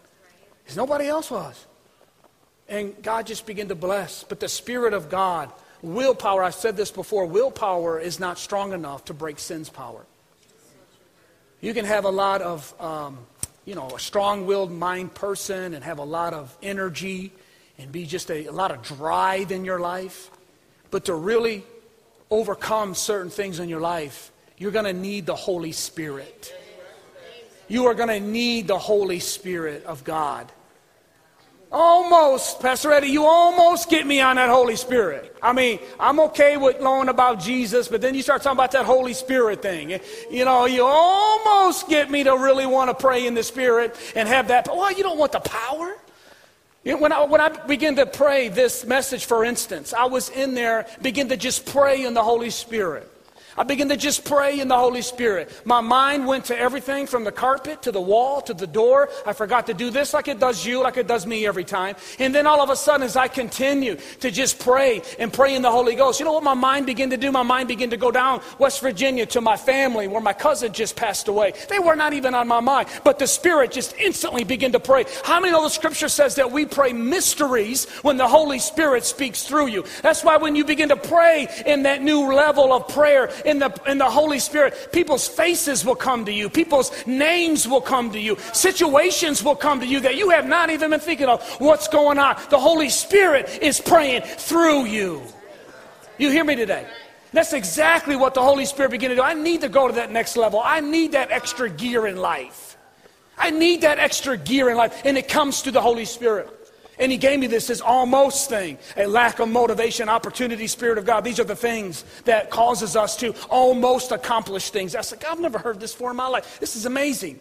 because nobody else was. And God just began to bless. But the Spirit of God, willpower, I've said this before, willpower is not strong enough to break sin's power. You can have a lot of, um, you know, a strong willed mind person and have a lot of energy and be just a, a lot of drive in your life. But to really overcome certain things in your life, you're going to need the Holy Spirit. You are going to need the Holy Spirit of God. Almost, Pastor Eddie, you almost get me on that Holy Spirit. I mean, I'm okay with knowing about Jesus, but then you start talking about that Holy Spirit thing. You know, you almost get me to really want to pray in the Spirit and have that. Well, you don't want the power. You know, when, I, when I begin to pray this message, for instance, I was in there, begin to just pray in the Holy Spirit. I began to just pray in the Holy Spirit. My mind went to everything from the carpet to the wall to the door. I forgot to do this like it does you, like it does me every time. And then all of a sudden, as I continue to just pray and pray in the Holy Ghost, you know what my mind began to do? My mind began to go down West Virginia to my family where my cousin just passed away. They were not even on my mind, but the Spirit just instantly began to pray. How many know the scripture says that we pray mysteries when the Holy Spirit speaks through you? That's why when you begin to pray in that new level of prayer, in the, in the Holy Spirit, people's faces will come to you, people's names will come to you, situations will come to you that you have not even been thinking of. What's going on? The Holy Spirit is praying through you. You hear me today? That's exactly what the Holy Spirit began to do. I need to go to that next level. I need that extra gear in life. I need that extra gear in life, and it comes through the Holy Spirit. And he gave me this, this almost thing a lack of motivation, opportunity, Spirit of God. These are the things that causes us to almost accomplish things. I like, I've never heard this before in my life. This is amazing.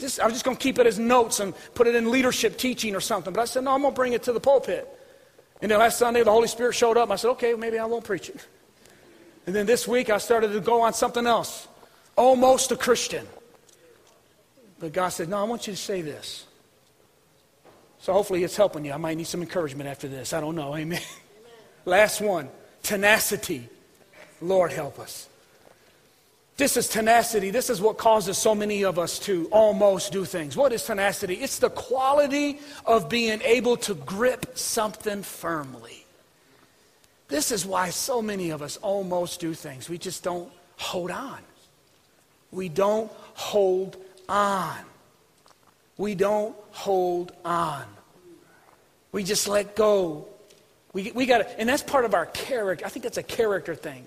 I'm just going to keep it as notes and put it in leadership teaching or something. But I said, no, I'm going to bring it to the pulpit. And then last Sunday, the Holy Spirit showed up. I said, okay, maybe I won't preach it. *laughs* And then this week, I started to go on something else. Almost a Christian. But God said, no, I want you to say this. So hopefully it's helping you. I might need some encouragement after this. I don't know. Amen. Amen. *laughs* Last one tenacity. Lord help us. This is tenacity. This is what causes so many of us to almost do things. What is tenacity? It's the quality of being able to grip something firmly. This is why so many of us almost do things. We just don't hold on. We don't hold on we don't hold on. We just let go. We, we got and that's part of our character. I think that's a character thing.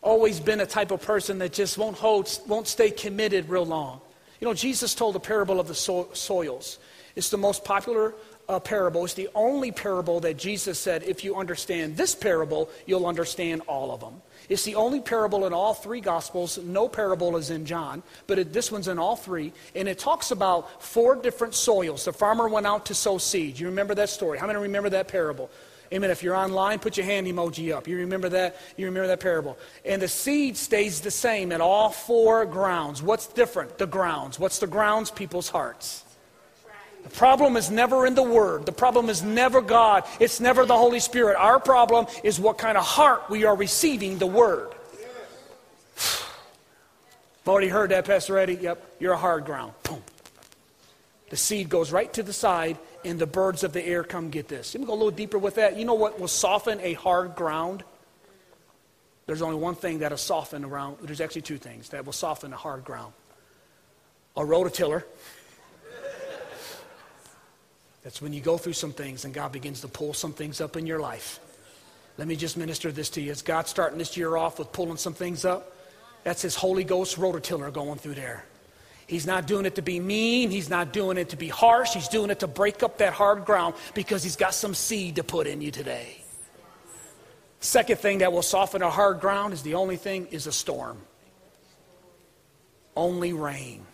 Always been a type of person that just won't hold, won't stay committed real long. You know, Jesus told the parable of the so- soils. It's the most popular uh, parable. It's the only parable that Jesus said, if you understand this parable, you'll understand all of them. It's the only parable in all three Gospels. No parable is in John, but it, this one's in all three. And it talks about four different soils. The farmer went out to sow seed. You remember that story? How many remember that parable? Amen. If you're online, put your hand emoji up. You remember that? You remember that parable. And the seed stays the same in all four grounds. What's different? The grounds. What's the grounds? People's hearts. The problem is never in the Word. The problem is never God. It's never the Holy Spirit. Our problem is what kind of heart we are receiving the Word. *sighs* I've already heard that, Pastor Eddie. Yep, you're a hard ground. Boom. The seed goes right to the side, and the birds of the air come get this. Let me go a little deeper with that. You know what will soften a hard ground? There's only one thing that'll soften around. There's actually two things that will soften a hard ground. A rototiller that's when you go through some things and God begins to pull some things up in your life. Let me just minister this to you. Is God starting this year off with pulling some things up? That's his Holy Ghost rototiller going through there. He's not doing it to be mean. He's not doing it to be harsh. He's doing it to break up that hard ground because he's got some seed to put in you today. Second thing that will soften a hard ground is the only thing is a storm. Only rain.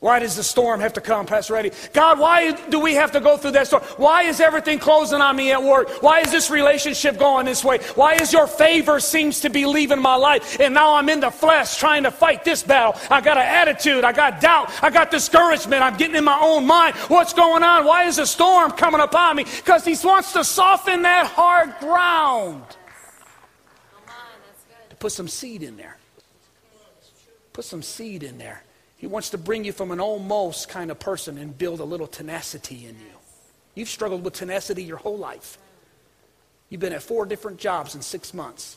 Why does the storm have to come, Pastor Eddie? God, why do we have to go through that storm? Why is everything closing on me at work? Why is this relationship going this way? Why is your favor seems to be leaving my life? And now I'm in the flesh trying to fight this battle. I got an attitude. I got doubt. I got discouragement. I'm getting in my own mind. What's going on? Why is the storm coming upon me? Because he wants to soften that hard ground. To put some seed in there. Put some seed in there. He wants to bring you from an almost kind of person and build a little tenacity in you. You've struggled with tenacity your whole life. You've been at four different jobs in six months.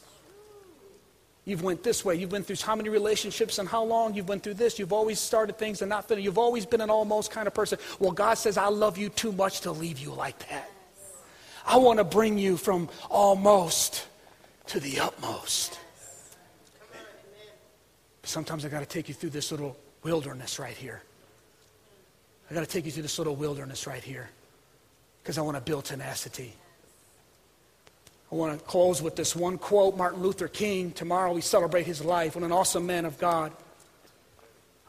You've went this way. You've been through how many relationships and how long? You've been through this. You've always started things and not finished. You've always been an almost kind of person. Well, God says, I love you too much to leave you like that. I want to bring you from almost to the utmost. Sometimes I got to take you through this little wilderness right here. I got to take you through this little wilderness right here. because I want to build tenacity. I want to close with this one quote Martin Luther King. Tomorrow we celebrate his life. What an awesome man of God.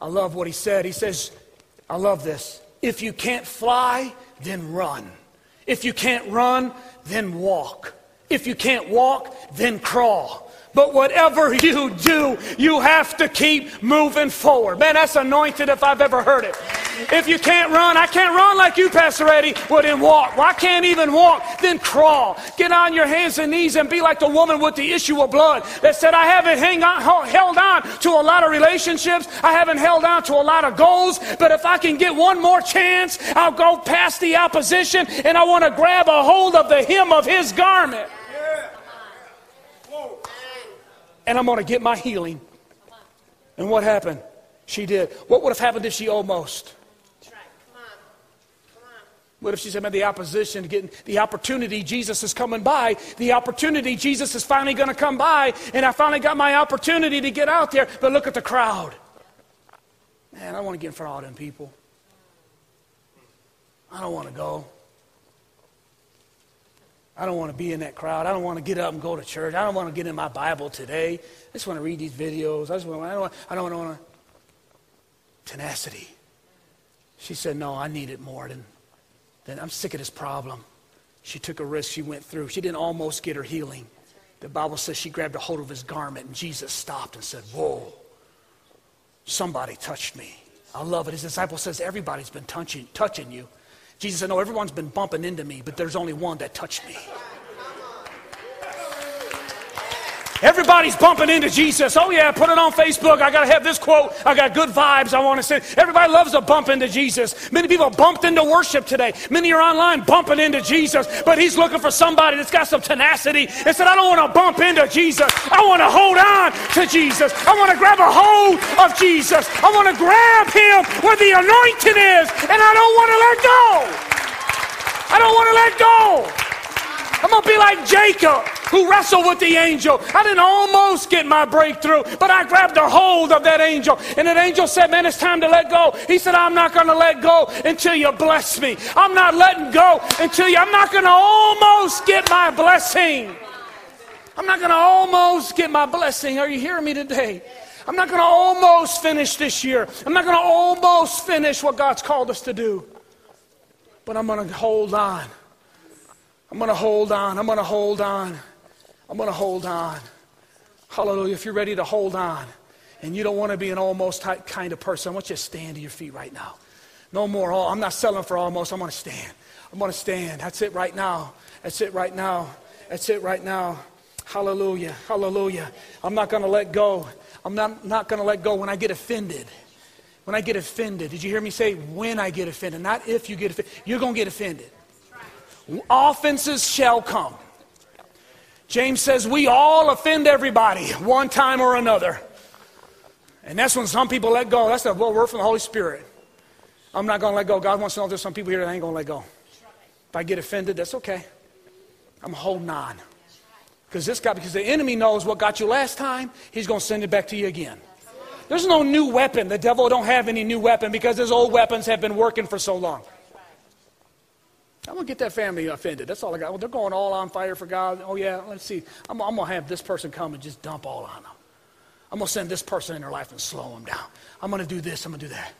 I love what he said. He says, I love this. If you can't fly, then run. If you can't run, then walk. If you can't walk, then crawl. But whatever you do, you have to keep moving forward. Man, that's anointed if I've ever heard it. If you can't run, I can't run like you, Pastor Eddie. Well, then walk. Well, I can't even walk. Then crawl. Get on your hands and knees and be like the woman with the issue of blood that said, I haven't hang on, held on to a lot of relationships. I haven't held on to a lot of goals. But if I can get one more chance, I'll go past the opposition and I want to grab a hold of the hem of his garment and I'm going to get my healing. And what happened? She did. What would have happened if she almost? What if she said, man, the opposition, getting the opportunity, Jesus is coming by. The opportunity, Jesus is finally going to come by. And I finally got my opportunity to get out there. But look at the crowd. Man, I want to get in front of all them people. I don't want to go. I don't want to be in that crowd. I don't want to get up and go to church. I don't want to get in my Bible today. I just want to read these videos. I just want. I don't. Want, I don't want to. Tenacity. She said, "No, I need it more than. than I'm sick of this problem." She took a risk. She went through. She didn't almost get her healing. The Bible says she grabbed a hold of his garment, and Jesus stopped and said, "Whoa! Somebody touched me." I love it. His disciple says, "Everybody's been touching touching you." Jesus said, No, everyone's been bumping into me, but there's only one that touched me. Everybody's bumping into Jesus. Oh, yeah, put it on Facebook. I got to have this quote. I got good vibes I want to send. Everybody loves to bump into Jesus. Many people bumped into worship today. Many are online bumping into Jesus, but he's looking for somebody that's got some tenacity and said, I don't want to bump into Jesus. I want to hold on to Jesus. I want to grab a hold of Jesus. I want to grab him where the anointing is, and I don't want to let go. I don't want to let go. I'm going to be like Jacob who wrestled with the angel. I didn't almost get my breakthrough, but I grabbed a hold of that angel. And that angel said, Man, it's time to let go. He said, I'm not going to let go until you bless me. I'm not letting go until you, I'm not going to almost get my blessing. I'm not going to almost get my blessing. Are you hearing me today? I'm not going to almost finish this year. I'm not going to almost finish what God's called us to do. But I'm going to hold on. I'm going to hold on. I'm going to hold on. I'm going to hold on. Hallelujah. If you're ready to hold on and you don't want to be an almost type kind of person, I want you to stand to your feet right now. No more. I'm not selling for almost. I'm going to stand. I'm going to stand. That's it right now. That's it right now. That's it right now. Hallelujah. Hallelujah. I'm not going to let go. I'm not, not going to let go when I get offended. When I get offended. Did you hear me say when I get offended? Not if you get offended. You're going to get offended. Offenses shall come. James says we all offend everybody one time or another. And that's when some people let go. That's the word from the Holy Spirit. I'm not going to let go. God wants to know if there's some people here that ain't going to let go. If I get offended, that's okay. I'm holding on. Because this guy, because the enemy knows what got you last time, he's going to send it back to you again. There's no new weapon. The devil don't have any new weapon because his old weapons have been working for so long. I'm going to get that family offended. That's all I got. Well, they're going all on fire for God. Oh, yeah, let's see. I'm, I'm going to have this person come and just dump all on them. I'm going to send this person in their life and slow them down. I'm going to do this. I'm going to do that.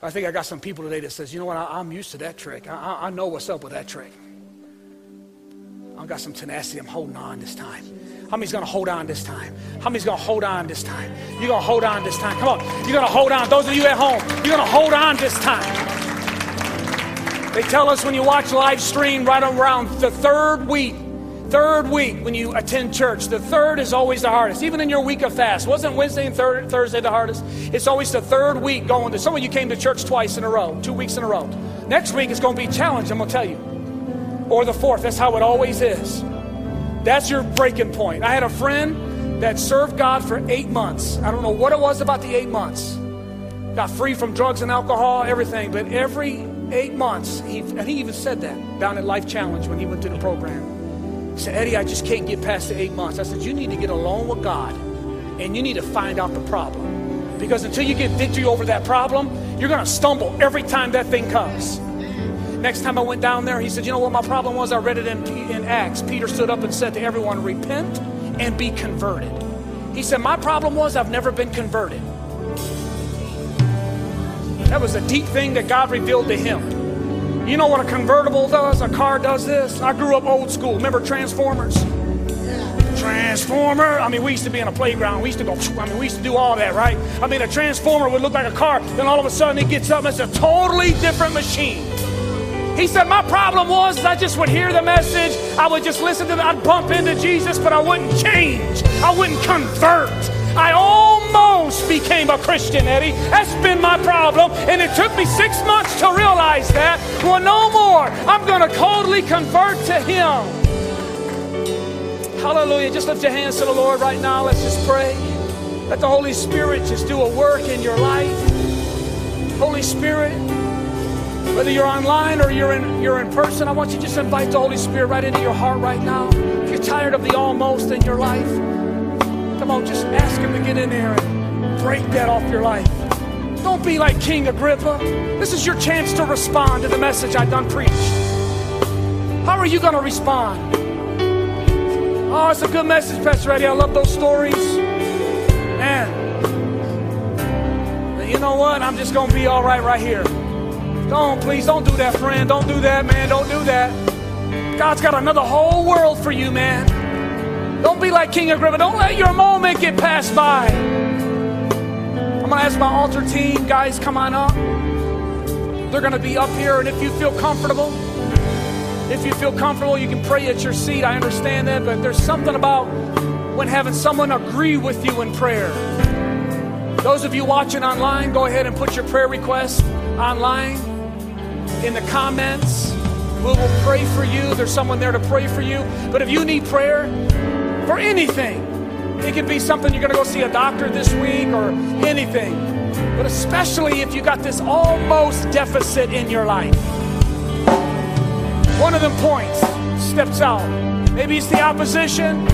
I think I got some people today that says, you know what, I, am used to that trick. I, I know what's up with that trick. I've got some tenacity. I'm holding on this time. How many's to hold on this time? How many's to hold on this time? You're to hold on this time. Come on. You're to hold on. Those of you at home, you're to hold on this time. They tell us when you watch live stream right around the third week, third week when you attend church, the third is always the hardest. Even in your week of fast, wasn't Wednesday and third, Thursday the hardest? It's always the third week going to. Some of you came to church twice in a row, two weeks in a row. Next week is going to be a challenge. I'm going to tell you, or the fourth. That's how it always is. That's your breaking point. I had a friend that served God for eight months. I don't know what it was about the eight months. Got free from drugs and alcohol, everything, but every Eight months. He, and he even said that down at Life Challenge when he went to the program. He said, Eddie, I just can't get past the eight months. I said, You need to get alone with God and you need to find out the problem. Because until you get victory over that problem, you're going to stumble every time that thing comes. Next time I went down there, he said, You know what my problem was? I read it in, in Acts. Peter stood up and said to everyone, Repent and be converted. He said, My problem was I've never been converted. That was a deep thing that God revealed to him. You know what a convertible does? A car does this. I grew up old school. Remember Transformers? Transformer. I mean, we used to be in a playground. We used to go, I mean, we used to do all that, right? I mean, a transformer would look like a car, then all of a sudden it gets up and it's a totally different machine. He said, My problem was I just would hear the message, I would just listen to it, I'd bump into Jesus, but I wouldn't change, I wouldn't convert. I almost became a Christian, Eddie. That's been my problem. And it took me six months to realize that. Well, no more. I'm going to coldly convert to Him. Hallelujah. Just lift your hands to the Lord right now. Let's just pray. Let the Holy Spirit just do a work in your life. Holy Spirit, whether you're online or you're in, you're in person, I want you to just invite the Holy Spirit right into your heart right now. If you're tired of the almost in your life, come on, just ask Him to get in there and break that off your life. Don't be like King Agrippa. This is your chance to respond to the message I done preached. How are you going to respond? Oh, it's a good message, Pastor Eddie. I love those stories. Man. But you know what? I'm just going to be all right right here. Don't, please, don't do that, friend. Don't do that, man. Don't do that. God's got another whole world for you, man. Don't be like King Agrippa. Don't let your moment get passed by. I'm going to ask my altar team, guys, come on up. They're going to be up here, and if you feel comfortable, if you feel comfortable, you can pray at your seat. I understand that, but there's something about when having someone agree with you in prayer. Those of you watching online, go ahead and put your prayer request online in the comments. We will pray for you. There's someone there to pray for you. But if you need prayer for anything, it could be something you're going to go see a doctor this week or anything. But especially if you got this almost deficit in your life one of them points, steps out. Maybe it's the opposition,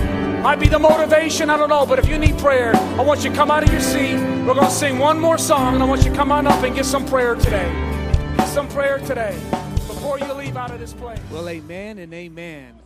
might be the motivation, I don't know. But if you need prayer, I want you to come out of your seat. We're going to sing one more song, and I want you to come on up and get some prayer today. Get some prayer today before you leave out of this place. Well, amen and amen.